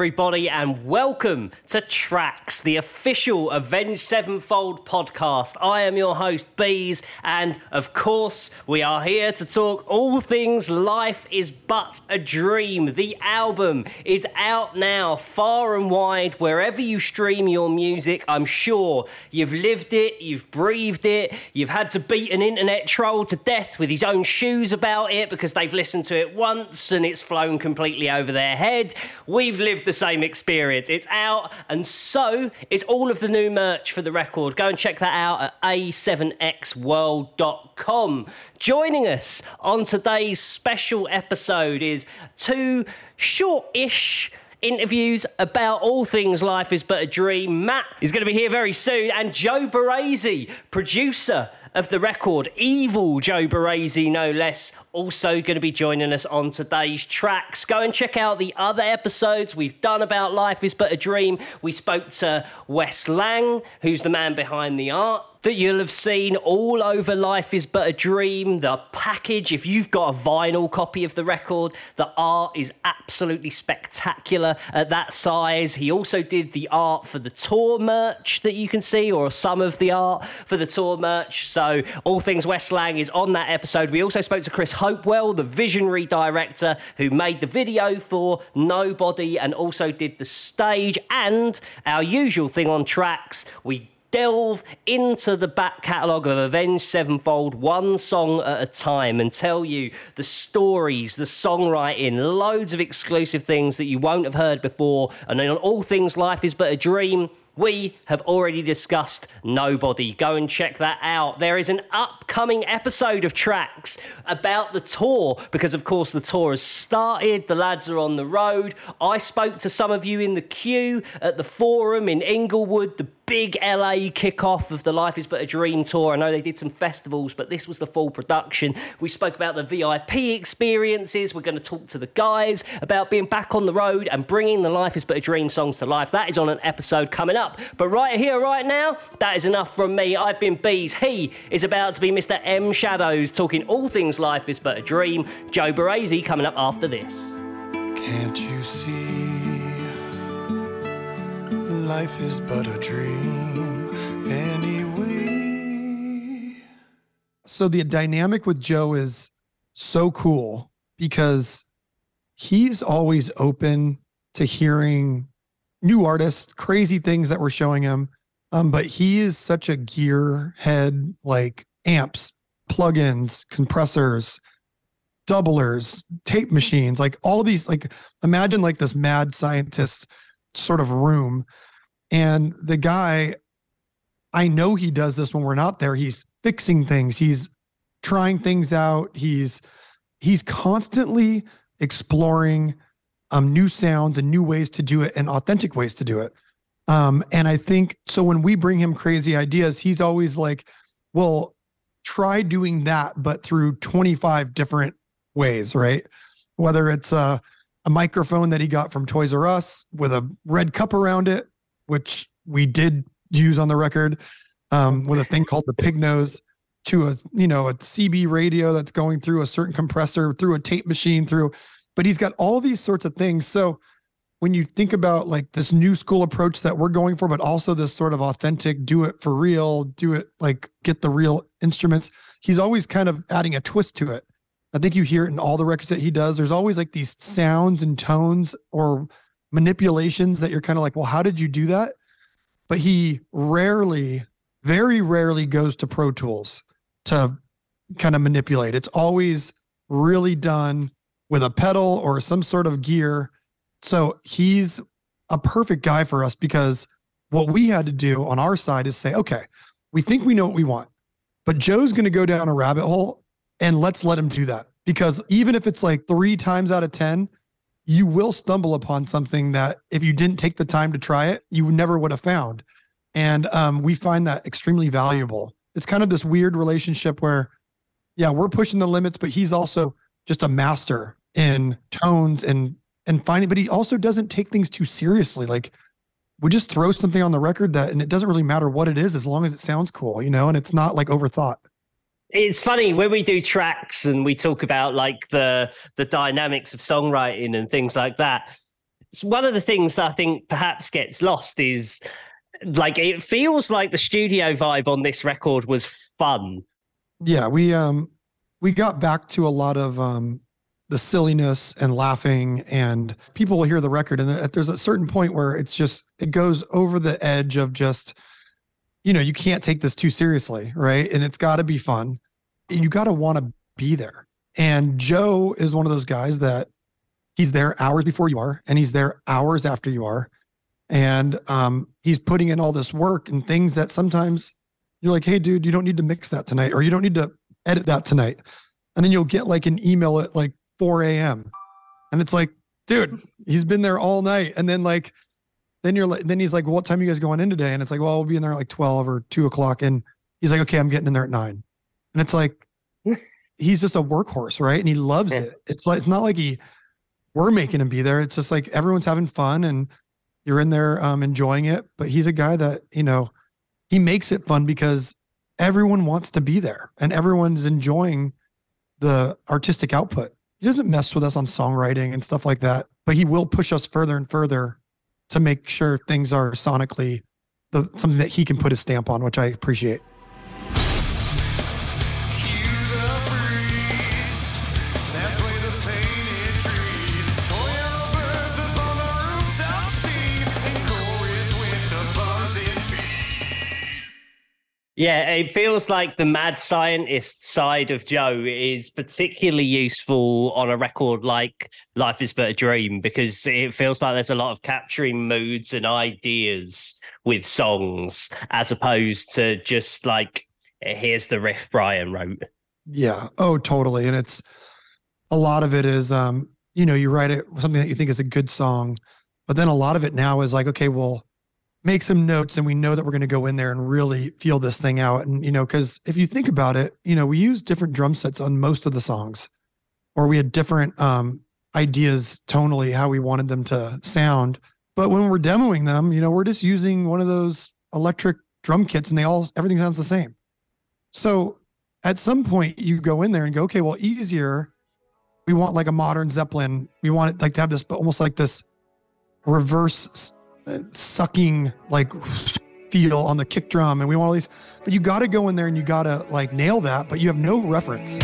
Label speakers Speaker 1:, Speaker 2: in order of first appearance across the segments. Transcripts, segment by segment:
Speaker 1: everybody, and welcome to Tracks, the official Avenged Sevenfold podcast. I am your host, Bees, and of course, we are here to talk all things Life is But a Dream. The album is out now, far and wide, wherever you stream your music. I'm sure you've lived it, you've breathed it, you've had to beat an internet troll to death with his own shoes about it because they've listened to it once and it's flown completely over their head. We've lived the same experience. It's out, and so is all of the new merch for the record. Go and check that out at a7xworld.com. Joining us on today's special episode is two short-ish interviews about all things life is but a dream. Matt is going to be here very soon, and Joe Barresi, producer of the record, Evil Joe Barresi, no less, also going to be joining us on today's tracks. Go and check out the other episodes we've done about Life is But a Dream. We spoke to Wes Lang, who's the man behind the art that you'll have seen all over Life is But a Dream. The package, if you've got a vinyl copy of the record, the art is absolutely spectacular at that size. He also did the art for the tour merch that you can see, or some of the art for the tour merch. So, all things Wes Lang is on that episode. We also spoke to Chris Hopewell, the visionary director who made the video for Nobody and also did the stage. And our usual thing on tracks, we delve into the back catalogue of Avenged Sevenfold one song at a time and tell you the stories, the songwriting, loads of exclusive things that you won't have heard before. And then on all things Life is But a Dream, we have already discussed Nobody. Go and check that out. There is an upcoming episode of Tracks about the tour because, of course, the tour has started. The lads are on the road. I spoke to some of you in the queue at the forum in Inglewood, the big LA kickoff of the Life is But a Dream tour. I know they did some festivals, but this was the full production. We spoke about the VIP experiences. We're going to talk to the guys about being back on the road and bringing the Life is But a Dream songs to life. That is on an episode coming up. But right here, right now, that is enough from me. I've been Bees. He is about to be Mr. M Shadows, talking all things Life is But a Dream. Joe Barresi coming up after this.
Speaker 2: Can't you see? Life is but a dream anyway.
Speaker 3: So the dynamic with Joe is so cool because he's always open to hearing new artists, crazy things that we're showing him. Um, but he is such a gear head, like amps, plugins, compressors, doublers, tape machines, like all these, like imagine like this mad scientist sort of room. And the guy, I know he does this when we're not there. He's fixing things. He's trying things out. He's he's constantly exploring um, new sounds and new ways to do it and authentic ways to do it. Um, and I think so when we bring him crazy ideas, he's always like, well, try doing that, but through 25 different ways, right? Whether it's a, a microphone that he got from Toys R Us with a red cup around it, which we did use on the record, um, with a thing called the pig nose, to a you know a CB radio that's going through a certain compressor, through a tape machine, through. But he's got all these sorts of things. So when you think about like this new school approach that we're going for, but also this sort of authentic, do it for real, do it like get the real instruments, he's always kind of adding a twist to it. I think you hear it in all the records that he does. There's always like these sounds and tones or manipulations that you're kind of like, well, how did you do that? But he rarely, very rarely goes to Pro Tools to kind of manipulate. It's always really done with a pedal or some sort of gear. So he's a perfect guy for us because what we had to do on our side is say, okay, we think we know what we want, but Joe's going to go down a rabbit hole and let's let him do that. Because even if it's like three times out of 10, you will stumble upon something that if you didn't take the time to try it, you never would have found. And um, we find that extremely valuable. It's kind of this weird relationship where, yeah, we're pushing the limits, but he's also just a master in tones and and finding, but he also doesn't take things too seriously. Like we just throw something on the record that, and it doesn't really matter what it is as long as it sounds cool, you know, and it's not like overthought
Speaker 1: it's funny when we do tracks and we talk about like the the dynamics of songwriting and things like that one of the things that I think perhaps gets lost is like it feels like the studio vibe on this record was fun.
Speaker 3: Yeah, we um we got back to a lot of um the silliness and laughing and people will hear the record and there's a certain point where it's just it goes over the edge of just you know you can't take this too seriously right? And it's got to be fun. You got to want to be there. And joe is one of those guys that he's there hours before you are and he's there hours after you are. And um, he's putting in all this work and things that sometimes you're like hey dude you don't need to mix that tonight or you don't need to edit that tonight. And then you'll get like an email at like 4 a.m. And it's like, dude, he's been there all night. And then like, then you're like, then he's like, well, what time are you guys going in today? And it's like, well, we'll be in there like 12 or two o'clock. And he's like, okay, I'm getting in there at nine. And it's like, he's just a workhorse, right? And he loves it. It's like, it's not like he, we're making him be there. It's just like everyone's having fun and you're in there um, enjoying it. But he's a guy that, you know, he makes it fun because everyone wants to be there and everyone's enjoying the artistic output he doesn't mess with us on songwriting and stuff like that, but he will push us further and further to make sure things are sonically the something that he can put his stamp on, which I appreciate.
Speaker 1: Yeah, it feels like the mad scientist side of Joe is particularly useful on a record like Life is But a Dream because it feels like there's a lot of capturing moods and ideas with songs as opposed to just like, here's the riff Brian wrote.
Speaker 3: Yeah. Oh, totally. And it's a lot of it is, um, you know, you write it, something that you think is a good song, but then a lot of it now is like, okay, well, make some notes and we know that we're going to go in there and really feel this thing out. And you know because if you think about it you know we use different drum sets on most of the songs. Or we had different um ideas tonally how we wanted them to sound. But when we're demoing them you know we're just using one of those electric drum kits and they all everything sounds the same. So at some point you go in there and go okay well easier. We want like a modern zeppelin. We want it like to have this but almost like this reverse sucking like feel on the kick drum and we want all these but you got to go in there and you got to like nail that but you have no reference.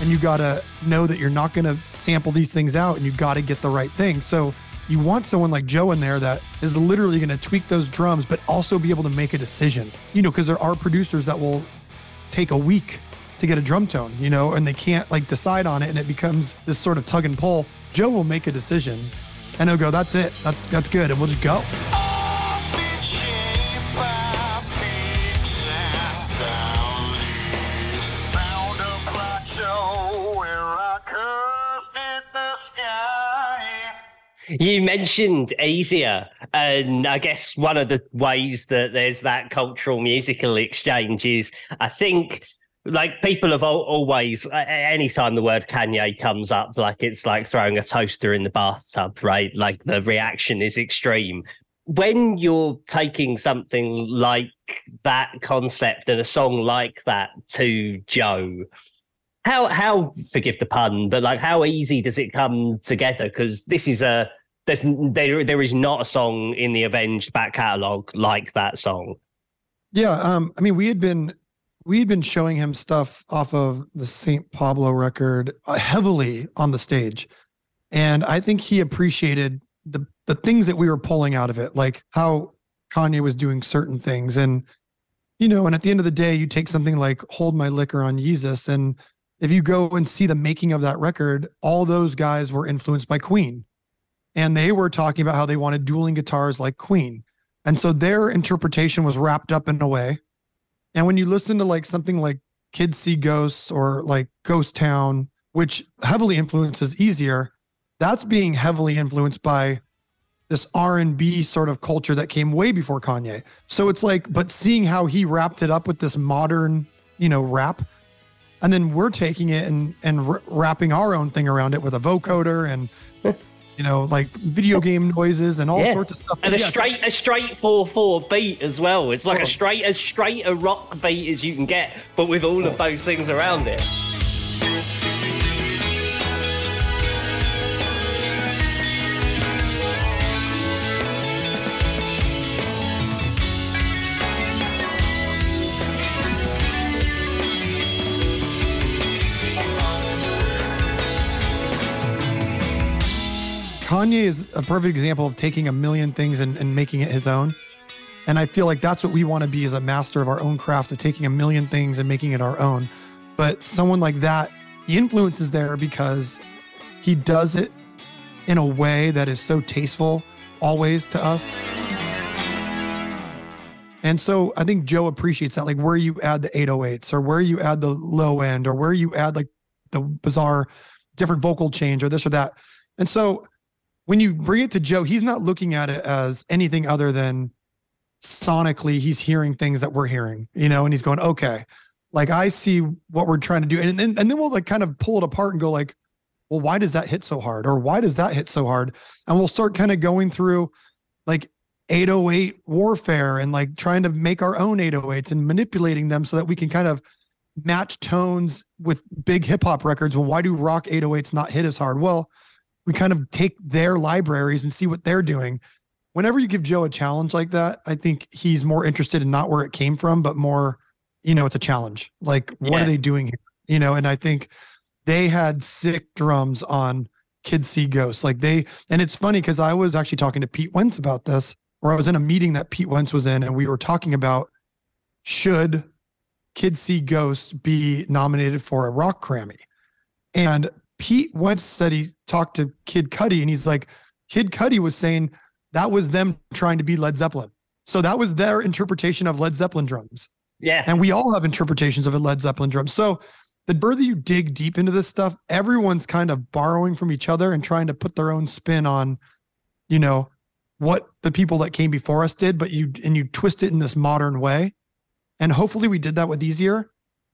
Speaker 3: And you got to know that you're not going to sample these things out and you got to get the right thing. So you want someone like joe in there that is literally going to tweak those drums but also be able to make a decision. You know because there are producers that will take a week to get a drum tone you know and they can't like decide on it and it becomes this sort of tug and pull Joe will make a decision and he'll go, that's it. That's that's good. And we'll just go.
Speaker 1: You mentioned Asia, and I guess one of the ways that there's that cultural musical exchange is I think like people have always anytime the word kanye comes up like it's like throwing a toaster in the bathtub right? Like the reaction is extreme. When you're taking something like that concept and a song like that to joe how how forgive the pun but like how easy does it come together? Because this is a there's there there is not a song in the avenged back catalog like that song.
Speaker 3: Yeah um i mean we had been we'd been showing him stuff off of the St. Pablo record uh, heavily on the stage. And I think he appreciated the the things that we were pulling out of it, like how Kanye was doing certain things. And, you know, and at the end of the day, you take something like Hold My Liquor on Yeezus. And if you go and see the making of that record, all those guys were influenced by Queen. And they were talking about how they wanted dueling guitars like Queen. And so their interpretation was wrapped up in a way and when you listen to like something like Kids See Ghosts or like Ghost Town, which heavily influences Easier, that's being heavily influenced by this R&B sort of culture that came way before Kanye. So it's like but seeing how he wrapped it up with this modern, you know, rap and then we're taking it and and wrapping our own thing around it with a vocoder and you know, like video oh. game noises and all yeah. sorts of stuff.
Speaker 1: And a yeah, straight a straight four four beat as well. It's like oh. a straight as straight a rock beat as you can get, but with all oh. of those things around it.
Speaker 3: Kanye is a perfect example of taking a million things and, and making it his own. And I feel like that's what we want to be as a master of our own craft of taking a million things and making it our own. But someone like that, the influence is there because he does it in a way that is so tasteful always to us. And so I think Joe appreciates that, like where you add the 808s or where you add the low end or where you add like the bizarre different vocal change or this or that. And so when you bring it to Joe, he's not looking at it as anything other than sonically he's hearing things that we're hearing, you know, and he's going, okay, like I see what we're trying to do. And then, and then we'll like kind of pull it apart and go like, well, why does that hit so hard? Or why does that hit so hard? And we'll start kind of going through like 808 warfare and like trying to make our own 808s and manipulating them so that we can kind of match tones with big hip hop records. Well, why do rock 808s not hit as hard? Well, we kind of take their libraries and see what they're doing. Whenever you give Joe a challenge like that, I think he's more interested in not where it came from, but more, you know, it's a challenge. Like, what
Speaker 1: Yeah.
Speaker 3: are they doing here? You know, and I think they had sick drums on Kids See Ghosts. Like they, and it's funny because I was actually talking to Pete Wentz about this, or I was in a meeting that Pete Wentz was in, and we were talking about should Kids See Ghosts be nominated for a rock Grammy? And Pete Wentz said he talked to Kid Cudi, and he's like, Kid Cudi was saying that was them trying to be Led Zeppelin. So that was their interpretation of Led Zeppelin drums.
Speaker 1: Yeah.
Speaker 3: And we all have interpretations of a Led Zeppelin drum. So the further you dig deep into this stuff, everyone's kind of borrowing from each other and trying to put their own spin on, you know, what the people that came before us did, but you and you twist it in this modern way. And hopefully we did that with easier.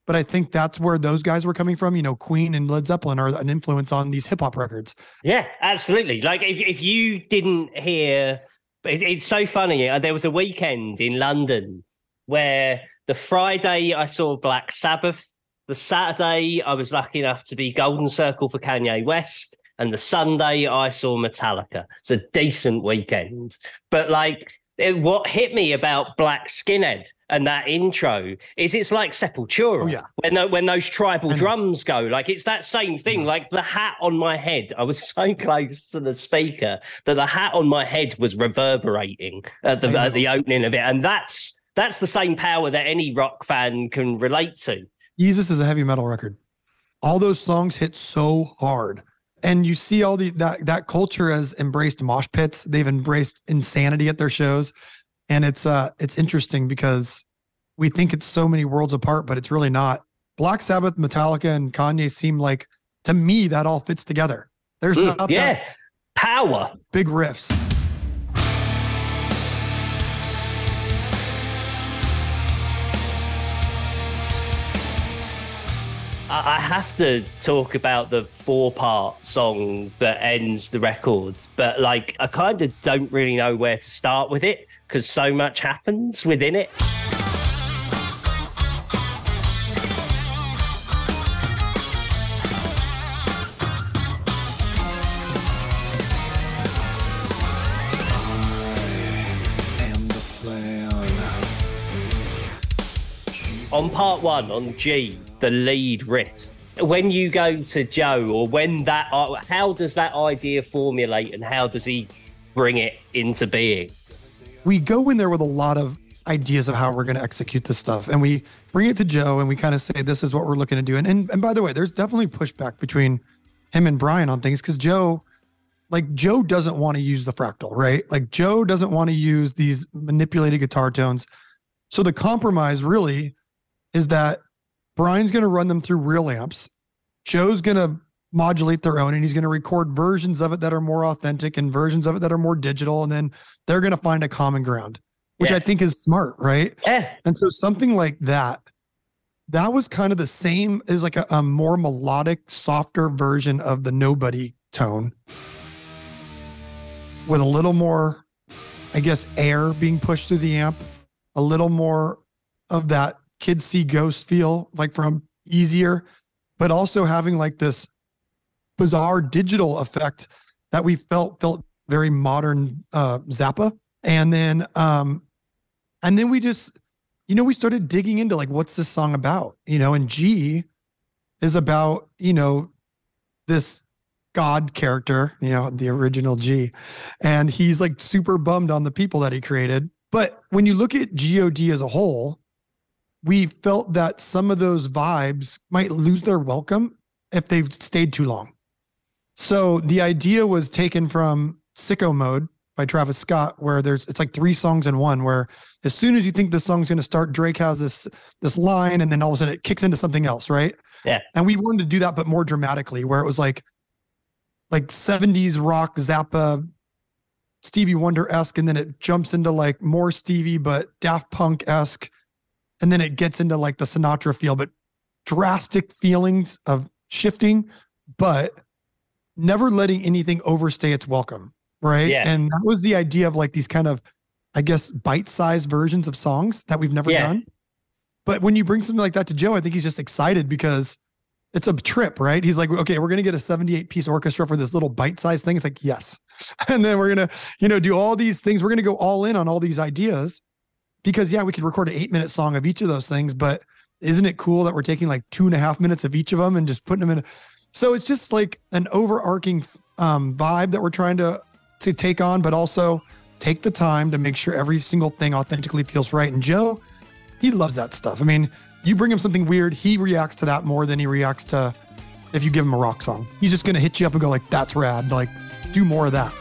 Speaker 3: But I think that's where those guys were coming from. You know, Queen and Led Zeppelin are an influence on these hip hop records.
Speaker 1: Yeah, absolutely. Like if if you didn't hear, it, it's so funny. uh, There was a weekend in London where the Friday I saw Black Sabbath, the Saturday I was lucky enough to be Golden Circle for Kanye West, and the Sunday I saw Metallica. It's a decent weekend, but like. It- what hit me about Black Skinhead and that intro is it's like Sepultura.
Speaker 3: Oh, yeah.
Speaker 1: When, tho- when those tribal drums go, like it's that same thing. Mm. Like the hat on my head, I was so close to the speaker that the hat on my head was reverberating at the at the opening of it, and that's that's the same power that any rock fan can relate to.
Speaker 3: Yeezus is a heavy metal record. All those songs hit so hard. And you see all the that that culture has embraced mosh pits. They've embraced insanity at their shows. And it's uh it's interesting because we think it's so many worlds apart, but it's really not. Black Sabbath, Metallica, and Kanye seem like to me that all fits together. There's
Speaker 1: Mm, yeah, power.
Speaker 3: big riffs.
Speaker 1: I have to talk about the four part song that ends the record, but like I kind of don't really know where to start with it because so much happens within it. On part one, on G, the lead riff. When you go to Joe, or when that, uh, how does that idea formulate and how does he bring it into being?
Speaker 3: we go in there with a lot of ideas of how we're going to execute this stuff and we bring it to joe and we kind of say this is what we're looking to do and and, and by the way there's definitely pushback between him and brian on things because joe like joe doesn't want to use the fractal right like joe doesn't want to use these manipulated guitar tones so the compromise really is that brian's going to run them through real amps. Joe's going to modulate their own and he's going to record versions of it that are more authentic and versions of it that are more digital and then they're going to find a common ground which
Speaker 1: Yeah.
Speaker 3: i think is smart right?
Speaker 1: Yeah,
Speaker 3: and so something like that that was kind of the same as like a, a more melodic softer version of the nobody tone. With a little more i guess air being pushed through the amp a little more of that kids see ghosts feel like from easier but also having like this bizarre digital effect that we felt felt very modern uh zappa and then um and then we just you know we started digging into like what's this song about you know and g is about you know this God character, you know, the original G. And he's like super bummed on the people that he created. But when you look at God as a whole, we felt that some of those vibes might lose their welcome if they've stayed too long. So the idea was taken from Sicko Mode by Travis Scott, where there's it's like three songs in one. Where as soon as you think the song's going to start, Drake has this this line, and then all of a sudden it kicks into something else, right?
Speaker 1: Yeah.
Speaker 3: And we wanted to do that, but more dramatically, where it was like like 70s rock Zappa, Stevie Wonder esque, and then it jumps into like more Stevie, but Daft Punk esque, and then it gets into like the Sinatra feel, but drastic feelings of shifting, but never letting anything overstay its welcome. Right.
Speaker 1: Yeah.
Speaker 3: And that was the idea of like these kind of, I guess, bite sized versions of songs that we've never
Speaker 1: Yeah.
Speaker 3: done. But when you bring something like that to Joe, I think he's just excited because it's a trip, right? He's like, okay, we're going to get a 78 piece orchestra for this little bite sized thing. It's like, yes. And then we're going to, you know, do all these things. We're going to go all in on all these ideas because, yeah, we could record an eight minute song of each of those things. But isn't it cool that we're taking like two and a half minutes of each of them and just putting them in? So it's just like an overarching um, vibe that we're trying to to take on, but also take the time to make sure every single thing authentically feels right. And Joe, he loves that stuff. I mean, you bring him something weird, he reacts to that more than he reacts to if you give him a rock song. He's just gonna hit you up and go like, "That's rad!" Like, do more of that.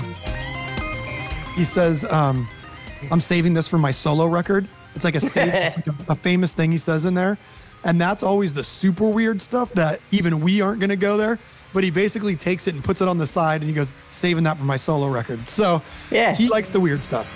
Speaker 3: He says, um, "I'm saving this for my solo record." It's like a save, it's like a, a famous thing he says in there, and that's always the super weird stuff that even we aren't gonna go there. But he basically takes it and puts it on the side, and he goes, "Saving that for my solo record." So
Speaker 1: Yeah.
Speaker 3: he likes the weird stuff.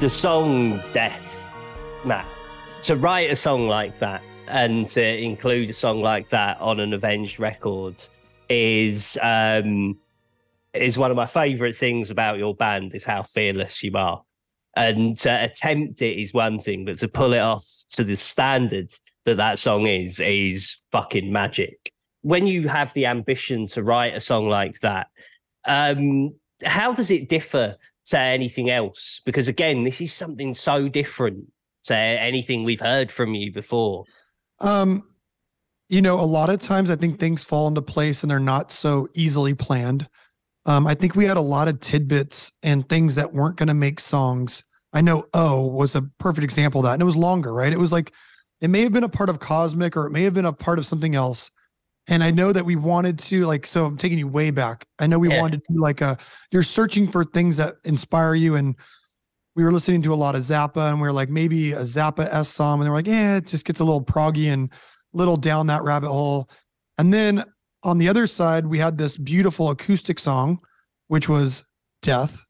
Speaker 1: The song Death, Matt, to write a song like that and to include a song like that on an Avenged record is um is one of my favorite things about your band is how fearless you are. And to attempt it is one thing, but to pull it off to the standard that that song is is fucking magic. When you have the ambition to write a song like that, um, how does it differ to anything else? Because again, this is something so different to anything we've heard from you before.
Speaker 3: Um, you know, a lot of times I think things fall into place and they're not so easily planned. Um, I think we had a lot of tidbits and things that weren't going to make songs. I know O was a perfect example of that. And it was longer, right? It was like, it may have been a part of Cosmic or it may have been a part of something else. And I know that we wanted to, like, so I'm taking you way back. I know we
Speaker 1: Yeah.
Speaker 3: wanted to, like, a, you're searching for things that inspire you. And we were listening to a lot of Zappa and we were like, maybe a Zappa S song. And they were like, yeah, it just gets a little proggy and little down that rabbit hole. And then on the other side, we had this beautiful acoustic song, which was Death.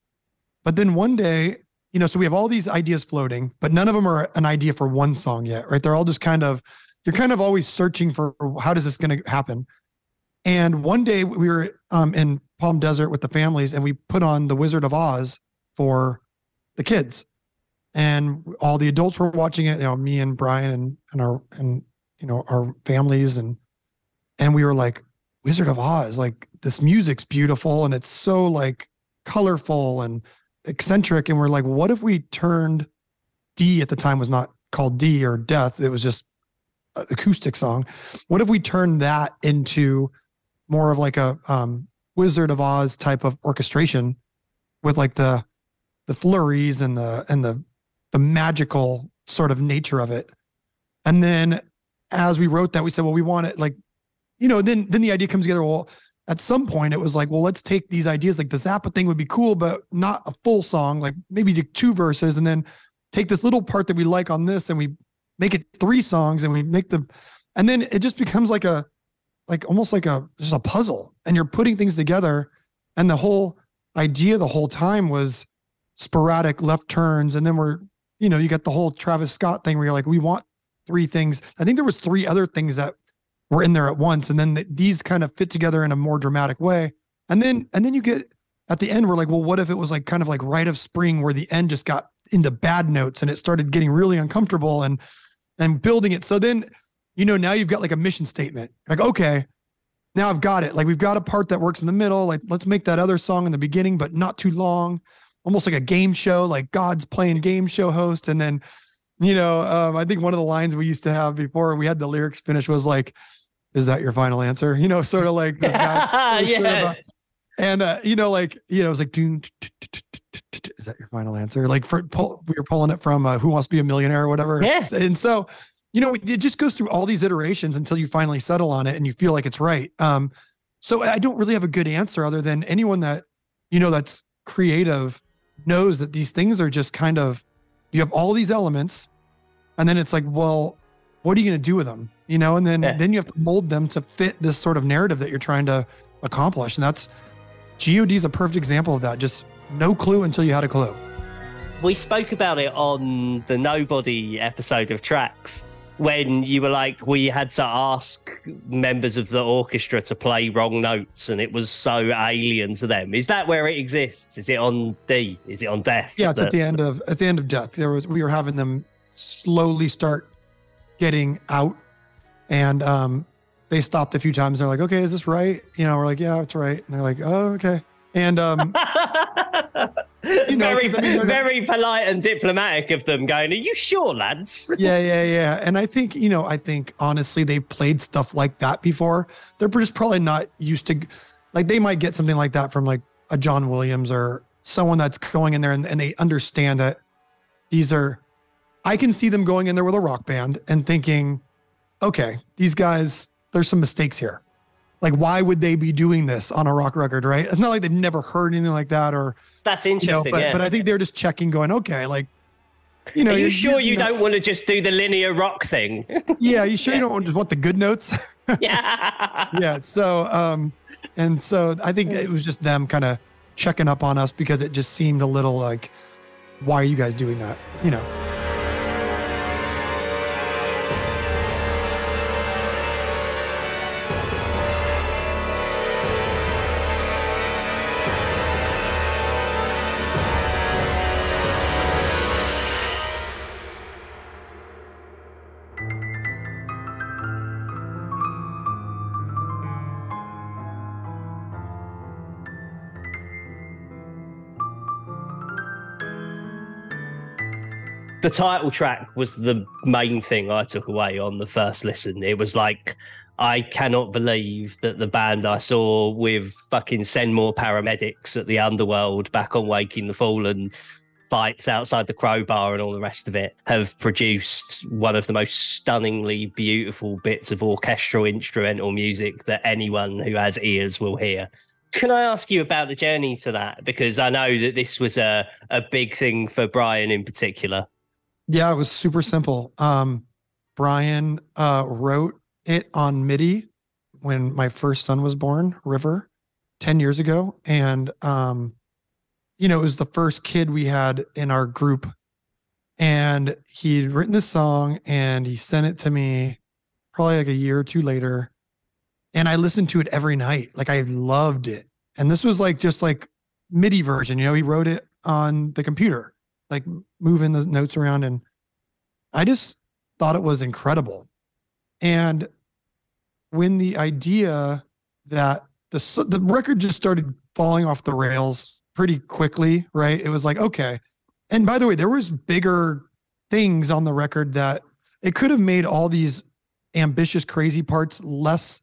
Speaker 3: But then one day, you know, so we have all these ideas floating, but none of them are an idea for one song yet, right? They're all just kind of, you're kind of always searching for how does this going to happen? And one day we were um, in Palm Desert with the families and we put on The Wizard of Oz for the kids. And all the adults were watching it, you know, me and Brian and, and our, and, you know, our families. And, and we were like, Wizard of Oz, like this music's beautiful and it's so like colorful and eccentric. And we're like, what if we turned D at the time was not called D or Death? It was just acoustic song. What if we turn that into more of like a um, Wizard of Oz type of orchestration with like the the flurries and the and the the magical sort of nature of it. And then as we wrote that, we said, well, we want it like, you know, then then the idea comes together. Well, at some point it was like, well, let's take these ideas. Like the Zappa thing would be cool, but not a full song, like maybe two verses and then take this little part that we like on this and we make it three songs and we make the and then it just becomes like a like almost like a just a puzzle and you're putting things together. And the whole idea the whole time was sporadic left turns. And then we're you know you got the whole Travis Scott thing where you're like we want three things. I think there was three other things that were in there at once. And then th- these kind of fit together in a more dramatic way. And then and then you get at the end we're like well what if it was like kind of like rite of spring where the end just got into bad notes and it started getting really uncomfortable and and building it so then you know, now you've got like a mission statement. Like, okay, now I've got it. Like we've got a part that works in the middle. Like let's make that other song in the beginning, but not too long. Almost like a game show, like God's playing game show host. And then, you know, um, I think one of the lines we used to have before we had the lyrics finished was like, is that your final answer? You know, sort of like this guy.
Speaker 1: yeah.
Speaker 3: And uh, you know, like you know, it was like, "Doom, t- t- t- t- t- t- is that your final answer? Like for pull, we were pulling it from uh, Who Wants to Be a Millionaire or whatever.
Speaker 1: Yeah.
Speaker 3: And so, you know, it just goes through all these iterations until you finally settle on it and you feel like it's right. Um, so I don't really have a good answer other than anyone that you know that's creative knows that these things are just kind of you have all these elements, and then it's like, well, what are you going to do with them? You know, and then
Speaker 1: Yeah.
Speaker 3: then you have to mold them to fit this sort of narrative that you're trying to accomplish, and that's God is a perfect example of that. Just no clue until you had a clue.
Speaker 1: We spoke about it on the Nobody episode of Tracks when you were like, we had to ask members of the orchestra to play wrong notes and it was so alien to them. Is that where it exists? Is it on D? Is it on Death?
Speaker 3: Yeah, it's
Speaker 1: The-
Speaker 3: at the end of at the end of death. There was we were having them slowly start getting out, and um, they stopped a few times. They're like, "Okay, is this right?" You know, we're like, "Yeah, it's right." And they're like, "Oh, okay." And um, You know,
Speaker 1: very,
Speaker 3: I mean, they're not-
Speaker 1: very polite and diplomatic of them going, Are you sure, lads?
Speaker 3: yeah, yeah, yeah. And I think you know, I think honestly, they've played stuff like that before. They're just probably not used to, like, they might get something like that from like a John Williams or someone that's going in there and, and they understand that these are. I can see them going in there with a rock band and thinking, okay, these guys, there's some mistakes here. Like, why would they be doing this on a rock record, right? It's not like they've never heard anything like that, or
Speaker 1: That's
Speaker 3: you know,
Speaker 1: interesting.
Speaker 3: but,
Speaker 1: yeah.
Speaker 3: but I think they're just checking, going, okay, like, you know,
Speaker 1: Are you sure you
Speaker 3: know,
Speaker 1: don't want to just do the linear rock thing?
Speaker 3: Yeah, you sure you don't just want the good notes?
Speaker 1: yeah.
Speaker 3: yeah. So, um, and so I think it was just them kind of checking up on us because it just seemed a little like, why are you guys doing that? You know.
Speaker 1: The title track was the main thing I took away on the first listen. It was like, I cannot believe that the band I saw with fucking send more paramedics at the underworld back on Waking the Fallen fights outside the crowbar and all the rest of it have produced one of the most stunningly beautiful bits of orchestral instrumental music that anyone who has ears will hear. Can I ask you about the journey to that? Because I know that this was a, a big thing for Brian in particular.
Speaker 3: Yeah, it was super simple. Um, Brian uh, wrote it on MIDI when my first son was born, River, 10 years ago. And, um, you know, it was the first kid we had in our group. And he'd written this song and he sent it to me probably like a year or two later. And I listened to it every night. Like I loved it. And this was like just like MIDI version, you know, he wrote it on the computer like moving the notes around and I just thought it was incredible. And when the idea that the the record just started falling off the rails pretty quickly, right? It was like, okay. And by the way, there was bigger things on the record that it could have made all these ambitious crazy parts less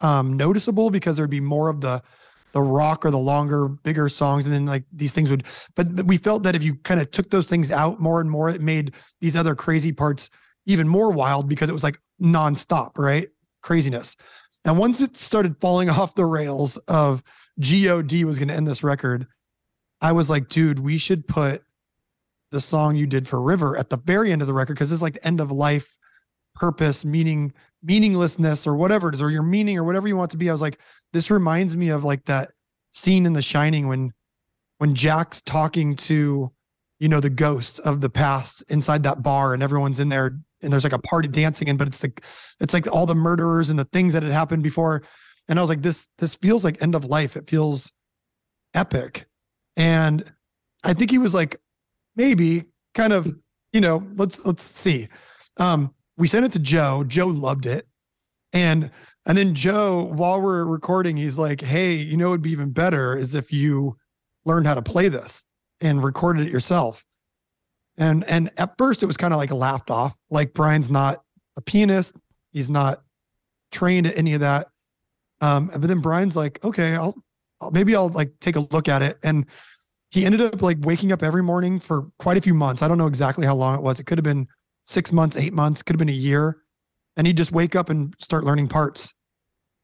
Speaker 3: um noticeable because there'd be more of the the rock or the longer bigger songs and then like these things would but we felt that if you kind of took those things out more and more it made these other crazy parts even more wild because it was like nonstop right? Craziness. And once it started falling off the rails of god was going to end this record i was like dude we should put the song you did for river at the very end of the record because it's like the end of life purpose meaning meaninglessness or whatever it is or your meaning or whatever you want to be i was like this reminds me of like that scene in the shining when when jack's talking to you know the ghost of the past inside that bar and everyone's in there and there's like a party dancing and but it's like it's like all the murderers and the things that had happened before. And i was like this this feels like end of life. It feels epic. And i think he was like maybe kind of you know let's let's see. Um we sent it to Joe. Joe loved it. And and then Joe, while we're recording, he's like, Hey, you know, it'd be even better is if you learned how to play this and recorded it yourself. And and at first it was kind of like laughed off. Like Brian's not a pianist, he's not trained at any of that. Um, but then Brian's like, okay, I'll, I'll maybe I'll like take a look at it. And he ended up like waking up every morning for quite a few months. I don't know exactly how long it was. It could have been six months, eight months, could have been a year. And he'd just wake up and start learning parts.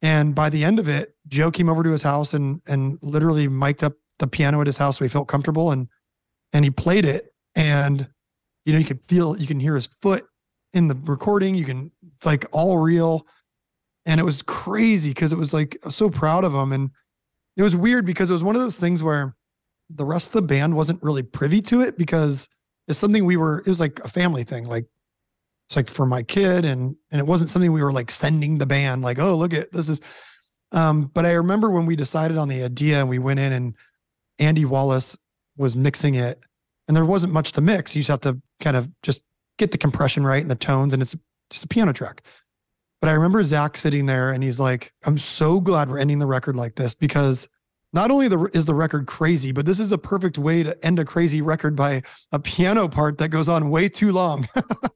Speaker 3: And by the end of it, Joe came over to his house and and literally mic'd up the piano at his house so he felt comfortable and and he played it. And you know, you could feel you can hear his foot in the recording. You can it's like all real. And it was crazy because it was like was so proud of him. And it was weird because it was one of those things where the rest of the band wasn't really privy to it because it's something we were, it was like a family thing. Like it's like for my kid and and it wasn't something we were like sending the band, like, oh, look at this is um, but I remember when we decided on the idea and we went in and Andy Wallace was mixing it and there wasn't much to mix. You just have to kind of just get the compression right and the tones, and it's just a piano track. But I remember Zach sitting there and he's like, I'm so glad we're ending the record like this because not only the, is the record crazy, but this is a perfect way to end a crazy record by a piano part that goes on way too long.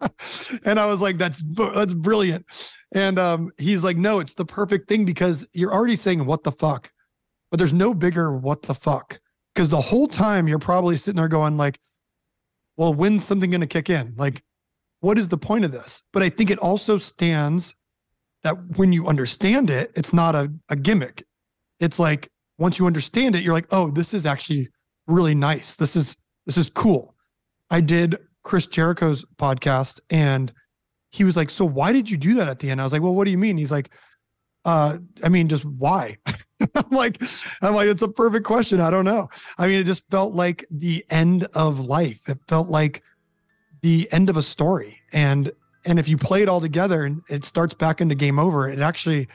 Speaker 3: and I was like, that's that's brilliant. And um, he's like, no, it's the perfect thing because you're already saying what the fuck, but there's no bigger what the fuck because the whole time you're probably sitting there going like, well, when's something going to kick in? Like, what is the point of this? But I think it also stands that when you understand it, it's not a, a gimmick. It's like once you understand it, you're like, oh, this is actually really nice. This is this is cool. I did Chris Jericho's podcast and he was like, So why did you do that at the end? I was like, Well, what do you mean? He's like, uh, I mean, just why? I'm like, I'm like, it's a perfect question. I don't know. I mean, it just felt like the end of life. It felt like the end of a story. And and if you play it all together and it starts back into game over, it actually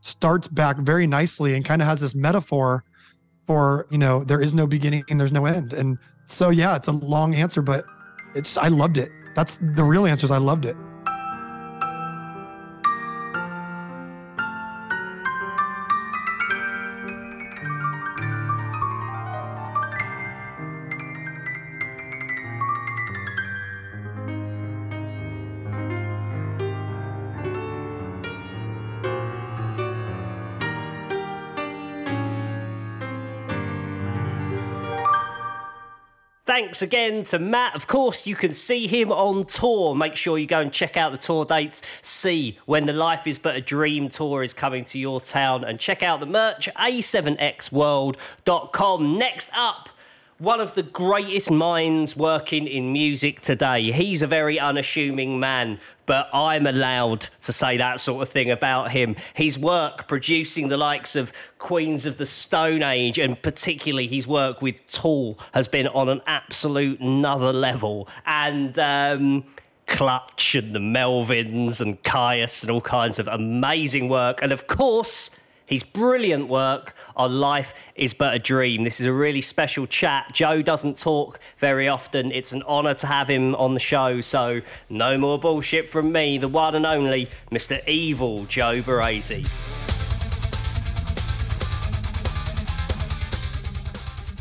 Speaker 3: starts back very nicely and kind of has this metaphor for you know there is no beginning and there's no end. And so yeah it's a long answer but it's i loved it. That's the real answer is i loved it
Speaker 1: Thanks again to Matt. Of course, you can see him on tour. Make sure you go and check out the tour dates, see when the Life is But a Dream tour is coming to your town, and check out the merch, a7xworld.com. Next up, one of the greatest minds working in music today. He's a very unassuming man, but I'm allowed to say that sort of thing about him. His work producing the likes of Queens of the Stone Age, and particularly his work with Tool, has been on an absolute another level. And, um, Clutch and the Melvins and Kyuss and all kinds of amazing work. And of course, his brilliant work on Life is But a Dream. This is a really special chat. Joe doesn't talk very often. It's an honour to have him on the show. So, no more bullshit from me, the one and only Mr. Evil Joe Barresi.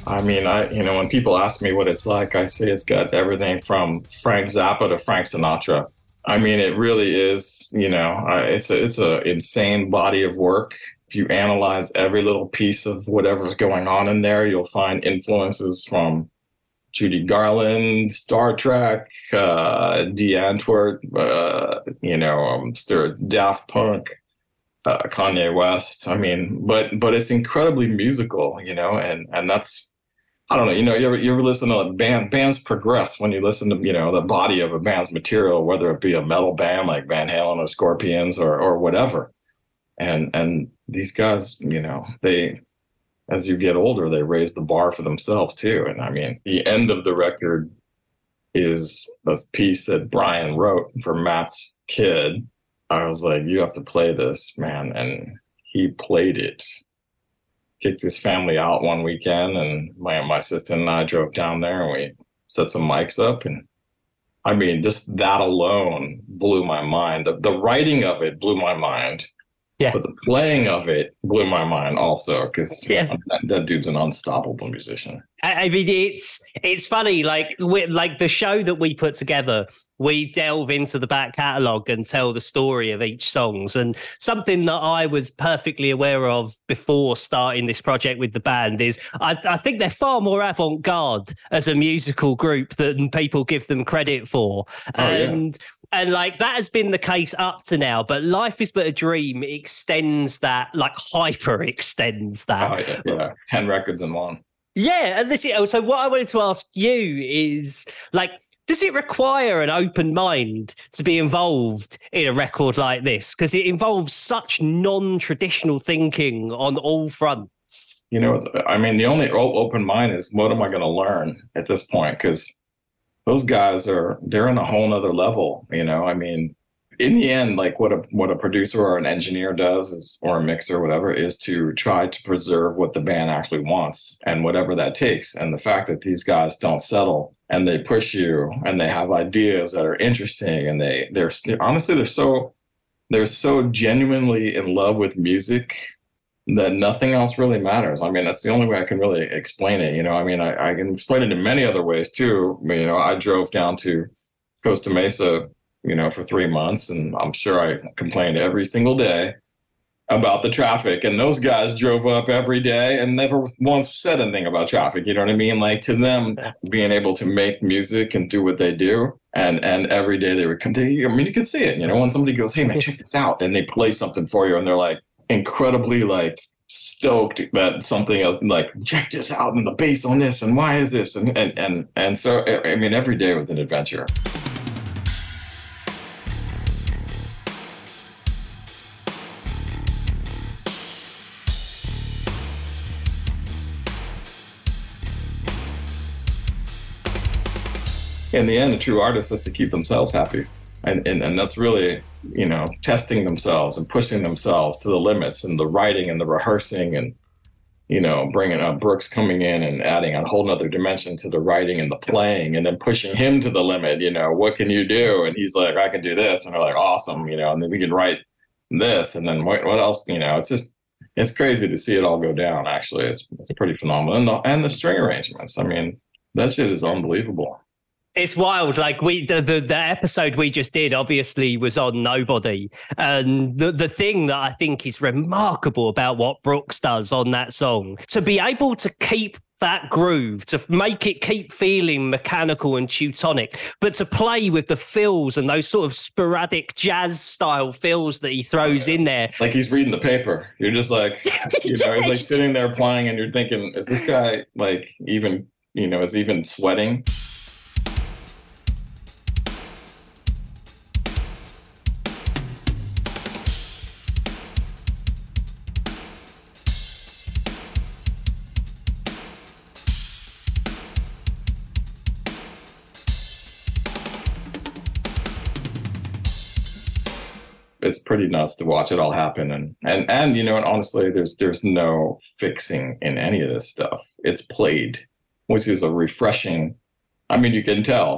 Speaker 4: I mean, I you know when people ask me what it's like, I say it's got everything from Frank Zappa to Frank Sinatra. I mean, it really is. You know, it's a it's a insane body of work if you analyze every little piece of whatever's going on in there, you'll find influences from Judy Garland, Star Trek, uh, Die Antwoord, uh, you know, um, Daft Punk, uh, Kanye West. I mean, but but it's incredibly musical, you know, and and that's I don't know, you know, you ever, you ever listen to bands bands progress when you listen to you know the body of a band's material, whether it be a metal band like Van Halen or Scorpions or or whatever and and these guys you know they as you get older they raise the bar for themselves too and i mean the end of the record is a piece that brian wrote for matt's kid i was like you have to play this man and he played it kicked his family out one weekend and my my assistant and i drove down there and we set some mics up and I mean, just that alone blew my mind. The, the writing of it blew my mind.
Speaker 1: Yeah.
Speaker 4: But the playing of it blew my mind also because
Speaker 1: Yeah.
Speaker 4: that, that dude's an unstoppable musician.
Speaker 1: I I mean, it's it's funny. Like we like the show that we put together, we delve into the back catalogue and tell the story of each songs. And something that I was perfectly aware of before starting this project with the band is I, I think they're far more avant-garde as a musical group than people give them credit for.
Speaker 4: Oh, yeah.
Speaker 1: And like that has been the case up to now, but Life is But a Dream extends that, like hyper extends that.
Speaker 4: Oh, yeah, yeah. 10 records in one.
Speaker 1: Yeah, and this is so. What I wanted to ask you is like, does it require an open mind to be involved in a record like this? Because it involves such non-traditional thinking on all fronts.
Speaker 4: You know, I mean, the only open mind is what am I going to learn at this point? Because those guys are they're on a whole nother level. You know, I mean, in the end, like what a what a producer or an engineer does is, or a mixer, or whatever, is to try to preserve what the band actually wants and whatever that takes. And the fact that these guys don't settle and they push you and they have ideas that are interesting and they they're honestly they're so they're so genuinely in love with music that nothing else really matters. I mean, that's the only way I can really explain it. You know, I mean, I, I can explain it in many other ways too. You know, I drove down to Costa Mesa, you know, for three months, and I'm sure I complained every single day about the traffic. And those guys drove up every day and never once said anything about traffic. You know what I mean? Like to them, being able to make music and do what they do, and and every day they would come to you. I mean, you can see it. You know, when somebody goes, "Hey, man, check this out," and they play something for you, and they're like incredibly like stoked that something else like check this out and the bass on this and why is this and and and, and so I mean every day was an adventure. in the end, a true artist has to keep themselves happy. And, and, and that's really, you know, testing themselves and pushing themselves to the limits and the writing and the rehearsing and, you know, bringing up Brooks coming in and adding a whole nother dimension to the writing and the playing and then pushing him to the limit, you know, what can you do? And he's like, I can do this. And they're like, awesome, you know, and then we can write this. And then what, what else, you know, it's just, it's crazy to see it all go down. Actually, it's, it's pretty phenomenal. And the, and the string arrangements. I mean, that shit is unbelievable.
Speaker 1: It's wild. Like we, the, the the episode we just did, obviously was on Nobody, and the the thing that I think is remarkable about what Brooks does on that song, to be able to keep that groove, to make it keep feeling mechanical and Teutonic, but to play with the fills and those sort of sporadic jazz style fills that he throws in there.
Speaker 4: Like he's reading the paper. You're just like, you know, he's like sitting there playing, and you're thinking, is this guy like even, you know, is he even sweating? It's pretty nuts to watch it all happen. And and and you know and honestly there's there's no fixing in any of this stuff. It's played which is a refreshing i mean you can tell.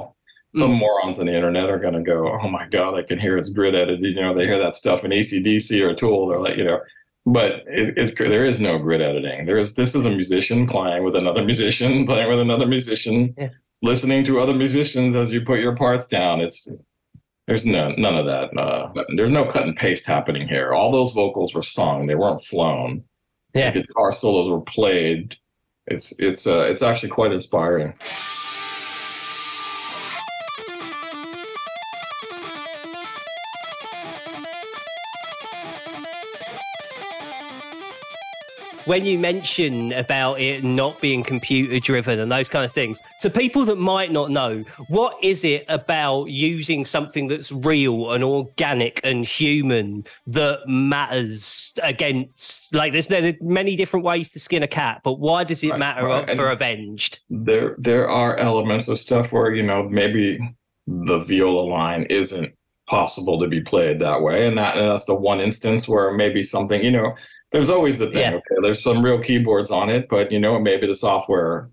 Speaker 4: Some
Speaker 1: Mm.
Speaker 4: morons on the internet are going to go oh my god i can hear it's grid edited. You know they hear that stuff in AC/DC or tool they're like you know but it, it's there is no grid editing. There is this is a musician playing with another musician playing with another musician
Speaker 1: Yeah.
Speaker 4: listening to other musicians as you put your parts down. It's there's no none of that. Uh, there's no cut and paste happening here. All those vocals were sung; they weren't flown.
Speaker 1: Yeah.
Speaker 4: The guitar solos were played. It's it's uh, it's actually quite inspiring.
Speaker 1: When you mention about it not being computer driven and those kind of things, to people that might not know, what is it about using something that's real and organic and human that matters against? Like, there's, there are many different ways to skin a cat, but why does it
Speaker 4: Right,
Speaker 1: matter
Speaker 4: right.
Speaker 1: for
Speaker 4: And-
Speaker 1: Avenged?
Speaker 4: There there are elements of stuff where you know maybe the viola line isn't possible to be played that way, and that and that's the one instance where maybe something you know. There's always the thing.
Speaker 1: Yeah.
Speaker 4: Okay, there's some real keyboards on it, but you know maybe the software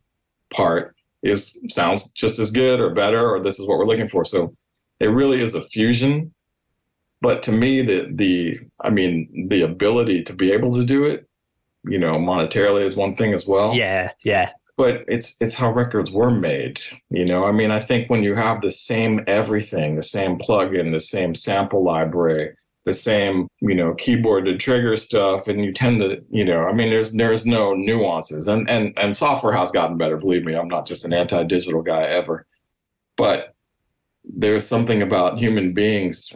Speaker 4: part is sounds just as good or better, or this is what we're looking for. So it really is a fusion. But to me, the the I mean, the ability to be able to do it, you know, monetarily is one thing as well
Speaker 1: Yeah, yeah,
Speaker 4: but it's it's how records were made you know i mean i think when you have the same everything the same plugin the same sample library the same you know keyboard to trigger stuff and you tend to you know i mean there's there's no nuances and and and software has gotten better believe me i'm not just an anti-digital guy ever but there's something about human beings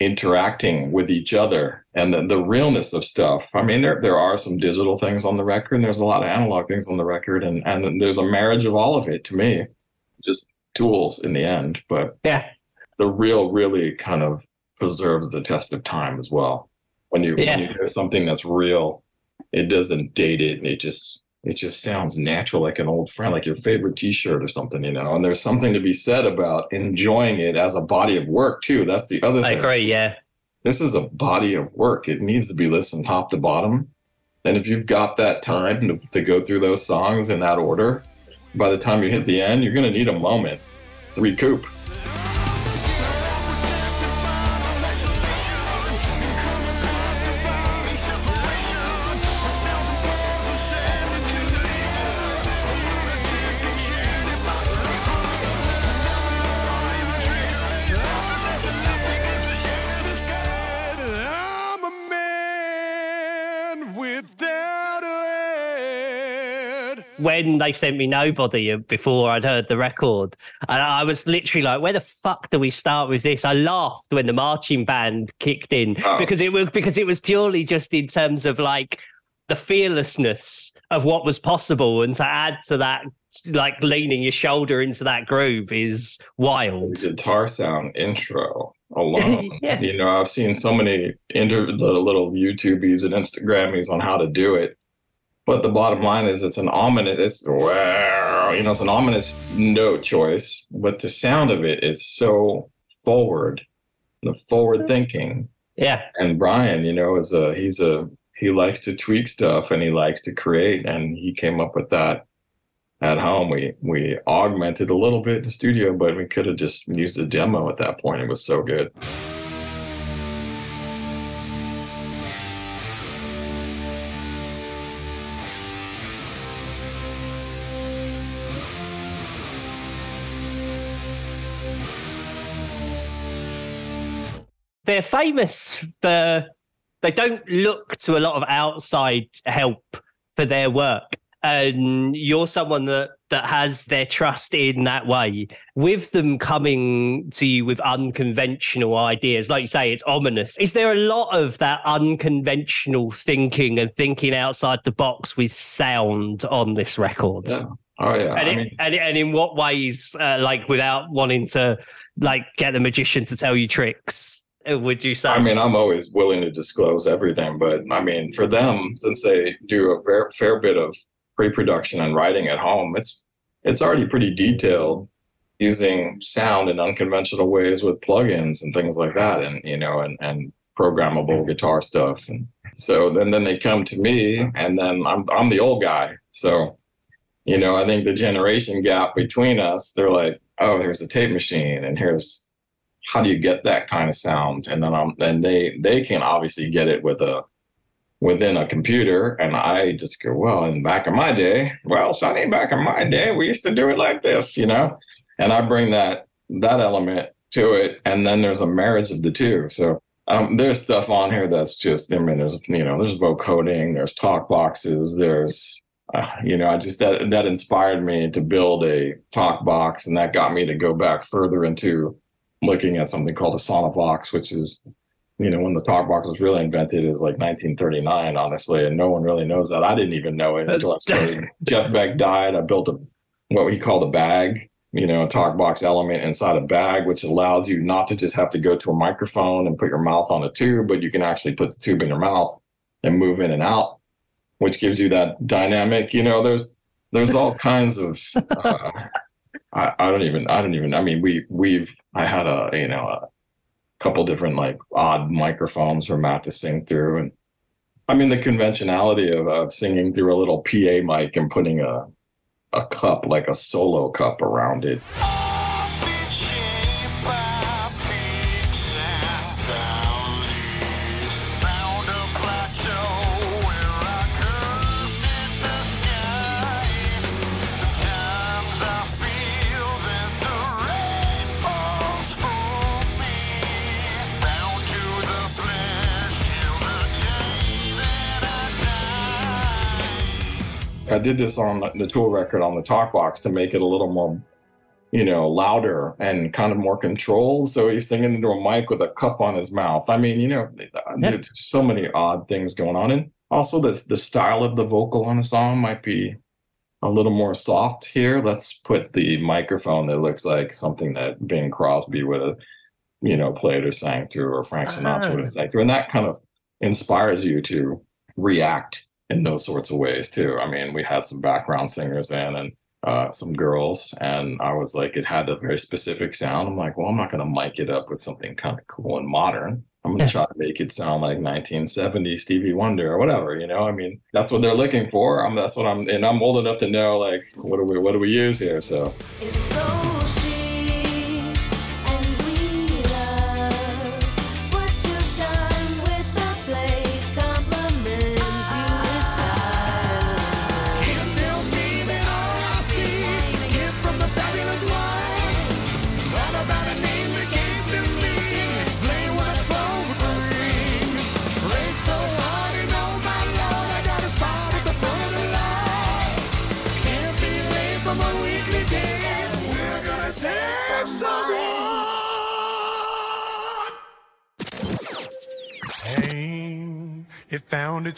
Speaker 4: interacting with each other and the, the realness of stuff. I mean, there there are some digital things on the record, and there's a lot of analog things on the record, and and there's a marriage of all of it to me, just tools in the end. But
Speaker 1: yeah.
Speaker 4: the real really kind of preserves the test of time as well. When you
Speaker 1: Yeah.
Speaker 4: when you hear something that's real, it doesn't date it. It just it just sounds natural, like an old friend, like your favorite T-shirt or something, you know. And there's something to be said about enjoying it as a body of work too. That's the other
Speaker 1: I
Speaker 4: thing
Speaker 1: agree. Yeah,
Speaker 4: this is a body of work. It needs to be listened top to bottom. And if you've got that time to, to go through those songs in that order, by the time you hit the end, you're going to need a moment to recoup.
Speaker 1: When they sent me Nobody uh, before I'd heard the record, and I was literally like, "Where the fuck do we start with this?" I laughed when the marching band kicked in
Speaker 4: Oh.
Speaker 1: because it was because it was purely just in terms of like the fearlessness of what was possible, and to add to that, like leaning your shoulder into that groove is wild.
Speaker 4: The guitar sound intro alone.
Speaker 1: Yeah.
Speaker 4: You know, I've seen so many inter- the little YouTubies and Instagrammies on how to do it. But the bottom line is it's an ominous, it's, you know, it's an ominous note choice, but the sound of it is so forward, the forward mm-hmm. thinking.
Speaker 1: Yeah,
Speaker 4: and Brian, you know, is a he's a he likes to tweak stuff and he likes to create, and he came up with that at home. We we augmented a little bit in the studio, but we could have just used a demo at that point. It was so good.
Speaker 1: They're famous for they don't look to a lot of outside help for their work. And you're someone that that has their trust in that way. With them coming to you with unconventional ideas like you say it's ominous. Is there a lot of that unconventional thinking and thinking outside the box with sound on this record?
Speaker 4: Yeah. Oh yeah.
Speaker 1: and, it,
Speaker 4: mean,
Speaker 1: and, and in what ways uh, like without wanting to like get the magician to tell you tricks would you say
Speaker 4: I mean, I'm always willing to disclose everything, but I mean, for them, since they do a fair, fair bit of pre-production and writing at home, it's it's already pretty detailed, using sound in unconventional ways with plugins and things like that, and you know, and and programmable guitar stuff. And so then then they come to me, and then I'm I'm the old guy, so you know, I think the generation gap between us, they're like, oh, here's a tape machine, and here's how do you get that kind of sound? And then um, then they they can obviously get it with a within a computer, and I just go, well, in back of my day, well, Sonny, back in my day, we used to do it like this, you know, and I bring that that element to it, and then there's a marriage of the two. So um, there's stuff on here that's just, I mean, there's you know, there's vocoding, there's talk boxes, there's uh, you know, I just that that inspired me to build a talk box, and that got me to go back further into looking at something called a Sonovox, which is, you know, when the talk box was really invented is like 1939, honestly, and no one really knows that. I didn't even know it until I started. Jeff Beck died. I built a what he called a bag, you know, a talk box element inside a bag, which allows you not to just have to go to a microphone and put your mouth on a tube, but you can actually put the tube in your mouth and move in and out, which gives you that dynamic. You know, there's there's all kinds of uh, I, I don't even I don't even I mean we we've I had a you know a couple different like odd microphones for Matt to sing through and I mean the conventionality of, of singing through a little PA mic and putting a a cup, like a solo cup around it. I did this on the Tool record on the talk box to make it a little more, you know, louder and kind of more controlled. So he's singing into a mic with a cup on his mouth. I mean, you know, there's so many odd things going on. And also, the the style of the vocal on a song might be a little more soft here. Let's put the microphone that looks like something that Bing Crosby would have, you know, played or sang through, or Frank uh-huh. Sinatra would have sang through, and that kind of inspires you to react in those sorts of ways too. I mean, we had some background singers in and uh, some girls, and I was like, it had a very specific sound. I'm like, well, I'm not going to mic it up with something kind of cool and modern. I'm going to try to make it sound like 1970 Stevie Wonder or whatever, you know. I mean, that's what they're looking for. I'm that's what I'm, and I'm old enough to know like what do we what do we use here? So.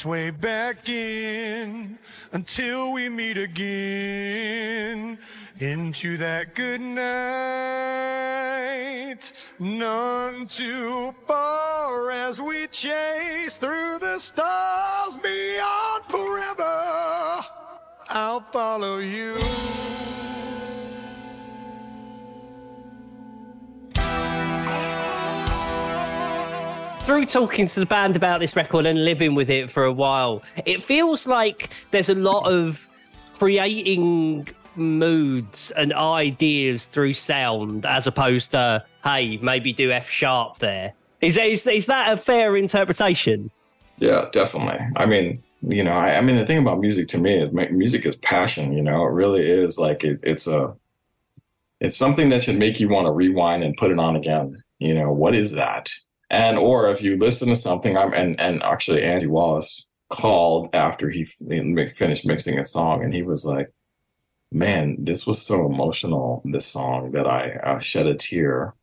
Speaker 5: Its
Speaker 2: way back in until we meet again into that good night. None too far as we chase through the stars beyond forever. I'll follow you.
Speaker 1: Through talking to the band about this record and living with it for a while, it feels like there's a lot of creating moods and ideas through sound as opposed to, hey, maybe do F sharp there. Is, is, is that a fair interpretation?
Speaker 4: Yeah, definitely. I mean, you know, I, I mean, the thing about music to me is music is passion. You know, it really is like it, it's a, it's something that should make you want to rewind and put it on again. You know, what is that? And or if you listen to something, I'm and and actually Andy Wallace called after he f- he mi- finished mixing a song, and he was like, "Man, this was so emotional. This song that I uh, shed a tear."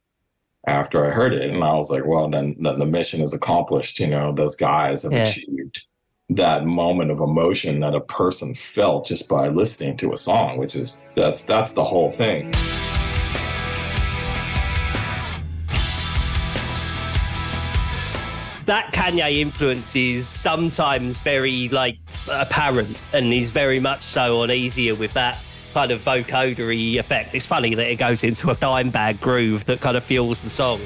Speaker 4: After I heard it, and I was like, "Well, then, then the mission is accomplished." You know, those guys have
Speaker 1: Yeah.
Speaker 4: achieved that moment of emotion that a person felt just by listening to a song, which is that's that's the whole thing.
Speaker 1: That Kanye influence is sometimes very like apparent and he's very much so on easier with that kind of vocodery effect. It's funny that it goes into a Dimebag groove that kind of fuels the song.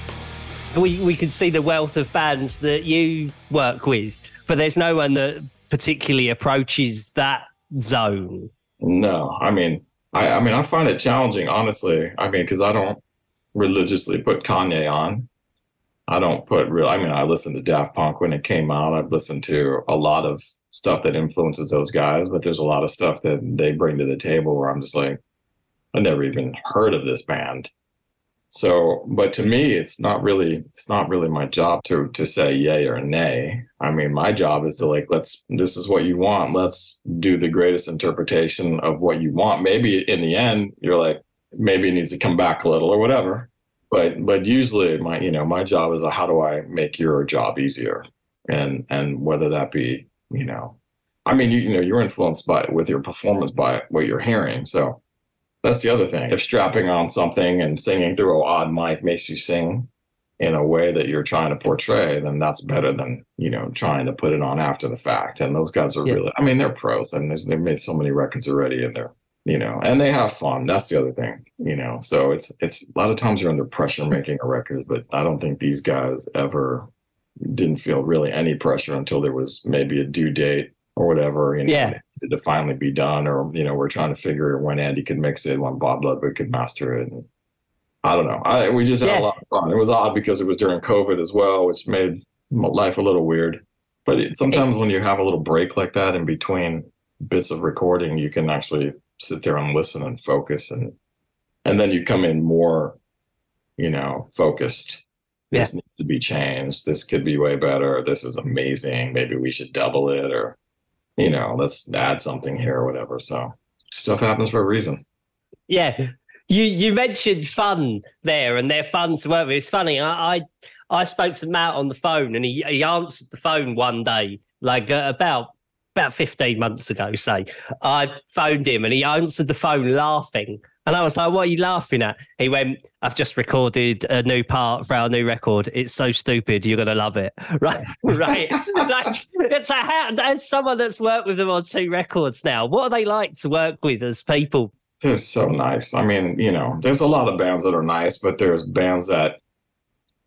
Speaker 1: We we can see the wealth of bands that you work with, but there's no one that particularly approaches that zone.
Speaker 4: No, I mean, I, I mean, I find it challenging, honestly. I mean, because I don't religiously put Kanye on. I don't put real. I mean, I listened to Daft Punk when it came out. I've listened to a lot of stuff that influences those guys, but there's a lot of stuff that they bring to the table where I'm just like, I never even heard of this band. So, but to me, it's not really it's not really my job to to say yay or nay. I mean, my job is to like let's this is what you want. Let's do the greatest interpretation of what you want. Maybe in the end, you're like maybe it needs to come back a little or whatever. But but usually my you know my job is how do I make your job easier, and and whether that be you know, I mean you you know you're influenced by with your performance by what you're hearing. So that's the other thing. If strapping on something and singing through an odd mic makes you sing in a way that you're trying to portray, then that's better than, you know, trying to put it on after the fact. And those guys are
Speaker 1: Yeah.
Speaker 4: really, I mean, they're pros. I mean, they've made so many records already and they're, you know, and they have fun. That's the other thing, you know. So it's, it's a lot of times you're under pressure making a record, but I don't think these guys ever didn't feel really any pressure until there was maybe a due date or whatever. You know,
Speaker 1: Yeah.
Speaker 4: to finally be done, or you know, we're trying to figure when Andy could mix it, when Bob Ludwig could master it. And I don't know. I we just had
Speaker 1: Yeah.
Speaker 4: a lot of fun. It was odd because it was during COVID as well, which made life a little weird. But it, sometimes when you have a little break like that in between bits of recording, you can actually sit there and listen and focus, and and then you come in more, you know, focused. This needs to be changed. This could be way better. This is amazing. Maybe we should double it, or you know, let's add something here or whatever. So stuff happens for a reason.
Speaker 1: Yeah. You you mentioned fun there, and they're fun to work with. It's funny. I I, I spoke to Matt on the phone, and he he answered the phone one day, like uh, about about fifteen months ago. Say, I phoned him, and he answered the phone laughing, and I was like, "What are you laughing at?" He went, "I've just recorded a new part for our new record. It's so stupid. You're gonna love it." Right, right. like it's a how as someone that's worked with them on two records now. What are they like to work with as people?
Speaker 4: They're so nice. I mean, you know, there's a lot of bands that are nice, but there's bands that,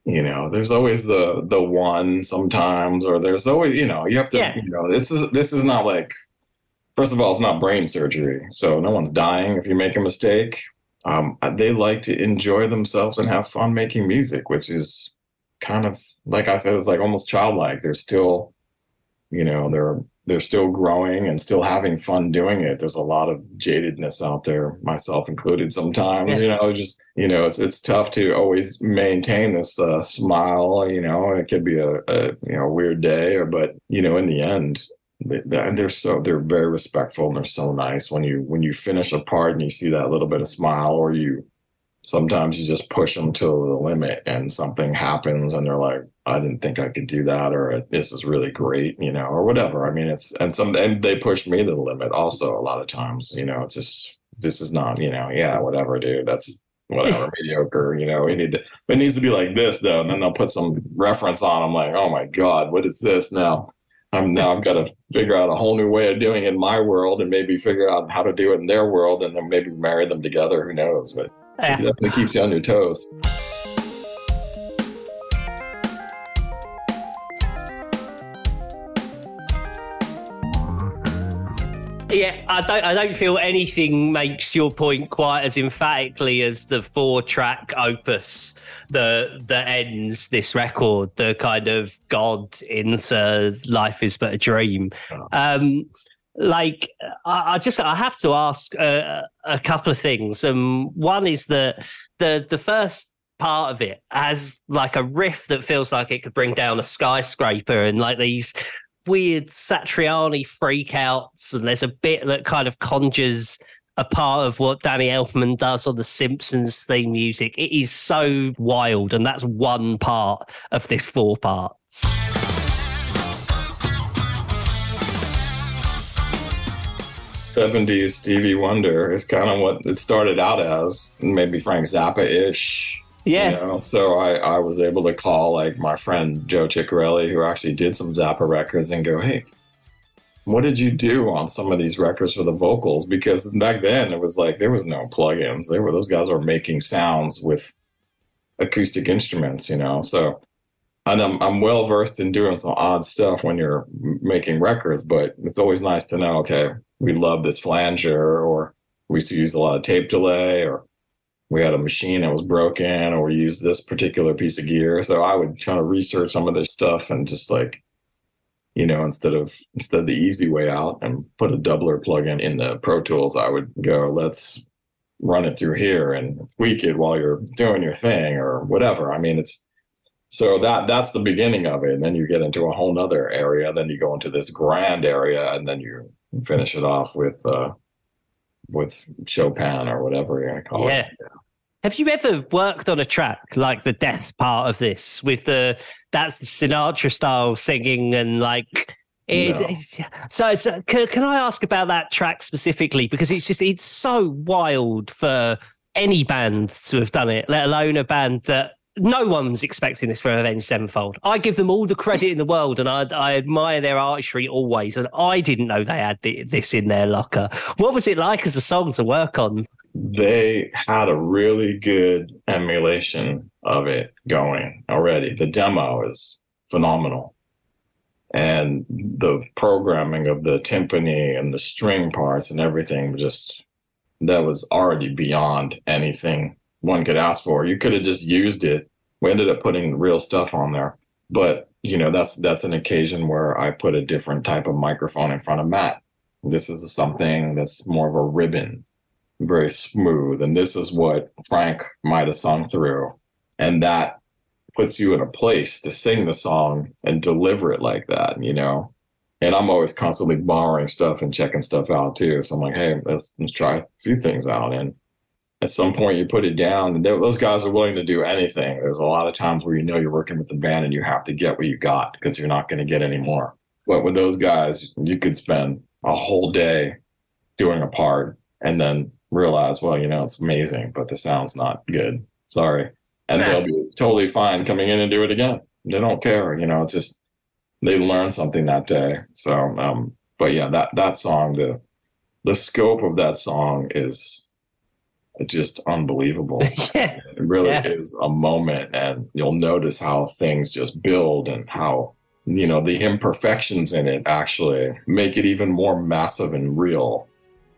Speaker 4: you know, there's always the the one sometimes, or there's always, you know, you have to,
Speaker 1: Yeah.
Speaker 4: you know, this is this is not like, first of all, it's not brain surgery, so no one's dying if you make a mistake. Um, they like to enjoy themselves and have fun making music, which is kind of like I said, it's like almost childlike. They're still, you know, they're they're still growing and still having fun doing it. There's a lot of jadedness out there, myself included. Sometimes, you know, just you know, it's it's tough to always maintain this uh, smile. You know, it could be a, a you know weird day, or but you know, in the end, they- they- they're so they're very respectful and they're so nice. When you when you finish a part and you see that little bit of smile, or you sometimes you just push them to the limit and something happens and they're like i didn't think i could do that or this is really great you know or whatever. I mean it's and some and they push me to the limit also a lot of times you know it's just this is not you know yeah whatever dude that's whatever mediocre you know we need to it needs to be like this though and then they'll put some reference on i'm like oh my god what is this now? I'm now i've got to figure out a whole new way of doing it in my world and maybe figure out how to do it in their world and then maybe marry them together who knows but
Speaker 1: Yeah.
Speaker 4: it definitely keeps you on your toes.
Speaker 1: Yeah, I don't. I don't feel anything makes your point quite as emphatically as the four-track opus that that ends this record. The kind of God into life is but a dream. Um, like I, I just I have to ask uh, a couple of things. Um, one is that the the first part of it has like a riff that feels like it could bring down a skyscraper and like these weird Satriani freakouts, and there's a bit that kind of conjures a part of what Danny Elfman does on the Simpsons theme music. It is so wild, and that's one part of this four parts.
Speaker 4: 70s Stevie Wonder is kind of what it started out as, maybe Frank Zappa ish.
Speaker 1: Yeah,
Speaker 4: You know? So I, I was able to call like my friend Joe Ciccarelli, who actually did some Zappa records, and go, hey, what did you do on some of these records for the vocals? Because back then it was like there was no plugins. They were those guys were making sounds with acoustic instruments, you know. So and I'm I'm well versed in doing some odd stuff when you're making records, but it's always nice to know, okay, we love this flanger, or we used to use a lot of tape delay, or we had a machine that was broken, or we used this particular piece of gear. So I would kind of research some of this stuff and just like, you know, instead of instead of the easy way out and put a doubler plugin in the Pro Tools, I would go, let's run it through here and tweak it while you're doing your thing or whatever. I mean, it's so that that's the beginning of it. And then you get into a whole nother area. Then you go into this grand area and then you finish it off with uh with Chopin or whatever you're gonna call
Speaker 1: yeah.
Speaker 4: it.
Speaker 1: Have you ever worked on a track like the death part of this with the that's the Sinatra style singing and like it,
Speaker 4: No.
Speaker 1: it's- so, so can, can I ask about that track specifically because it's just it's so wild for any band to have done it, let alone a band that no one's expecting this from Avenged Sevenfold. I give them all the credit in the world, and I, I admire their archery always. And I didn't know they had thi- this in their locker. What was it like as a song to work on?
Speaker 4: They had a really good emulation of it going already. The demo is phenomenal. and the programming of the timpani and the string parts and everything just that was already beyond anything one could ask for. You could have just used it. We ended up putting real stuff on there, but you know that's that's an occasion where I put a different type of microphone in front of Matt. This is something that's more of a ribbon, very smooth, and this is what Frank might have sung through, and that puts you in a place to sing the song and deliver it like that, you know. And I'm always constantly borrowing stuff and checking stuff out too. So I'm like, hey, let's, let's try a few things out. And at some point, you put it down, and those guys are willing to do anything. There's a lot of times where you know you're working with the band and you have to get what you got because you're not going to get any more. But with those guys, you could spend a whole day doing a part and then realize, well, you know, it's amazing, but the sound's not good. Sorry. And
Speaker 1: Nah.
Speaker 4: they'll be totally fine coming in and do it again. They don't care, you know, it's just they learned something that day. So um but yeah, that that song, the the scope of that song is just unbelievable.
Speaker 1: yeah.
Speaker 4: It really
Speaker 1: Yeah.
Speaker 4: is a moment, and you'll notice how things just build and how, you know, the imperfections in it actually make it even more massive and real.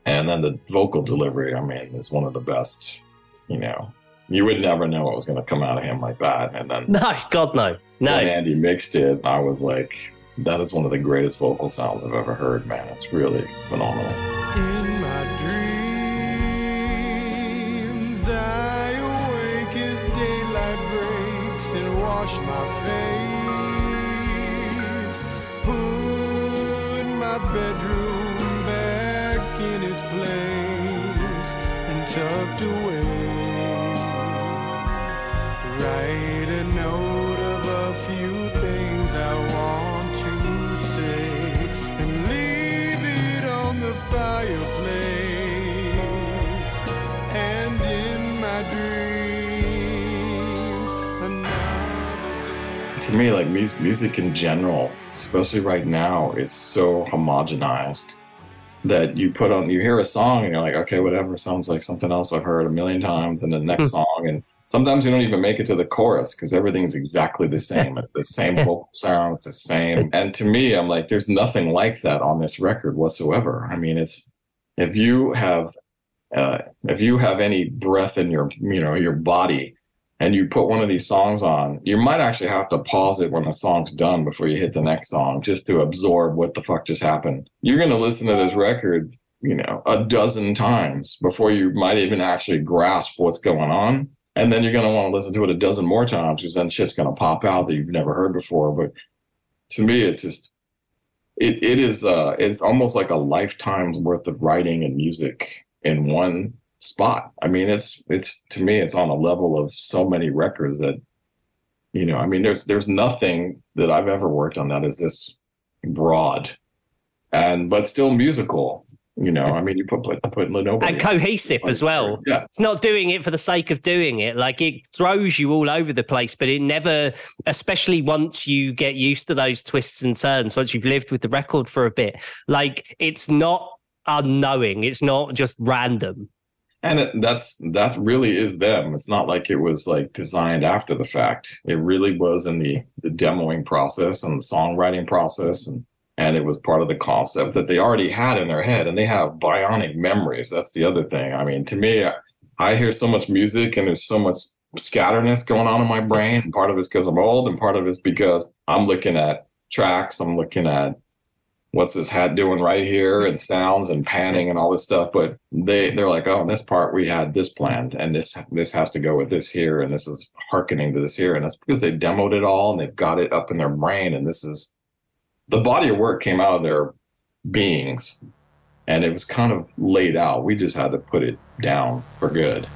Speaker 4: And then the vocal delivery, I mean, is one of the best, you know. You would never know what was going to come out of him like that. And then
Speaker 1: No, God, no. No.
Speaker 4: when Andy mixed it, I was like, that is one of the greatest vocal sounds I've ever heard, man. It's really phenomenal.
Speaker 2: Wash my face. Put my bedroom back in its place and tucked away.
Speaker 4: Me like music, music in general especially right now is so homogenized that you put on you hear a song and you're like okay whatever sounds like something else i've heard a million times and the next song and sometimes you don't even make it to the chorus because everything's exactly the same. It's the same vocal sound it's the same and to me i'm like there's nothing like that on this record whatsoever. I mean it's if you have uh, if you have any breath in your you know your body and you put one of these songs on, you might actually have to pause it when the song's done before you hit the next song just to absorb what the fuck just happened. You're going to listen to this record, you know, a dozen times before you might even actually grasp what's going on. And then you're going to want to listen to it a dozen more times because then shit's going to pop out that you've never heard before. But to me, it's just, it, it is, uh, it's almost like a lifetime's worth of writing and music in one spot. I mean, it's it's to me, it's on a level of so many records that, you know, I mean, there's there's nothing that I've ever worked on that is this broad, and but still musical. You know, I mean, you put put put nobody
Speaker 1: And cohesive as well.
Speaker 4: Yeah,
Speaker 1: It's not doing it for the sake of doing it. Like it throws you all over the place, but it never, especially once you get used to those twists and turns, once you've lived with the record for a bit, like it's not unknowing. It's not just random.
Speaker 4: And it, that's that really is them. It's not like it was like designed after the fact. It really was in the the demoing process and the songwriting process, and and it was part of the concept that they already had in their head, and they have bionic memories. That's the other thing. I mean, to me, I, I hear so much music, and there's so much scatterness going on in my brain. Part of it's because I'm old, and part of it's because I'm looking at tracks. I'm looking at what's this hat doing right here and mm-hmm. sounds and panning and all this stuff but they they're like oh in this part we had this planned and this this has to go with this here and this is hearkening to this here and that's because they demoed it all and they've got it up in their brain and this is the body of work came out of their beings and it was kind of laid out. We just had to put it down for good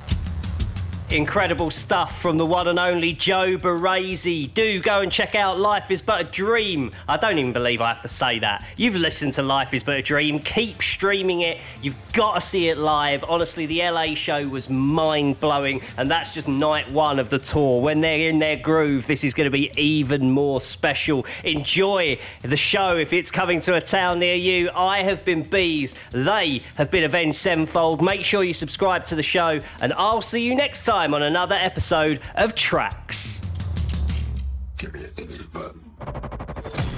Speaker 1: Incredible stuff from the one and only Joe Barresi. Do go and check out Life is But a Dream. I don't even believe I have to say that. You've listened to Life is But a Dream. Keep streaming it. You've got to see it live. Honestly, the LA show was mind blowing, and that's just night one of the tour. When they're in their groove, this is going to be even more special. Enjoy the show if it's coming to a town near you. I have been Bees. They have been Avenged Sevenfold. Make sure you subscribe to the show, and I'll see you next time on another episode of Tracks.
Speaker 3: Give me a button.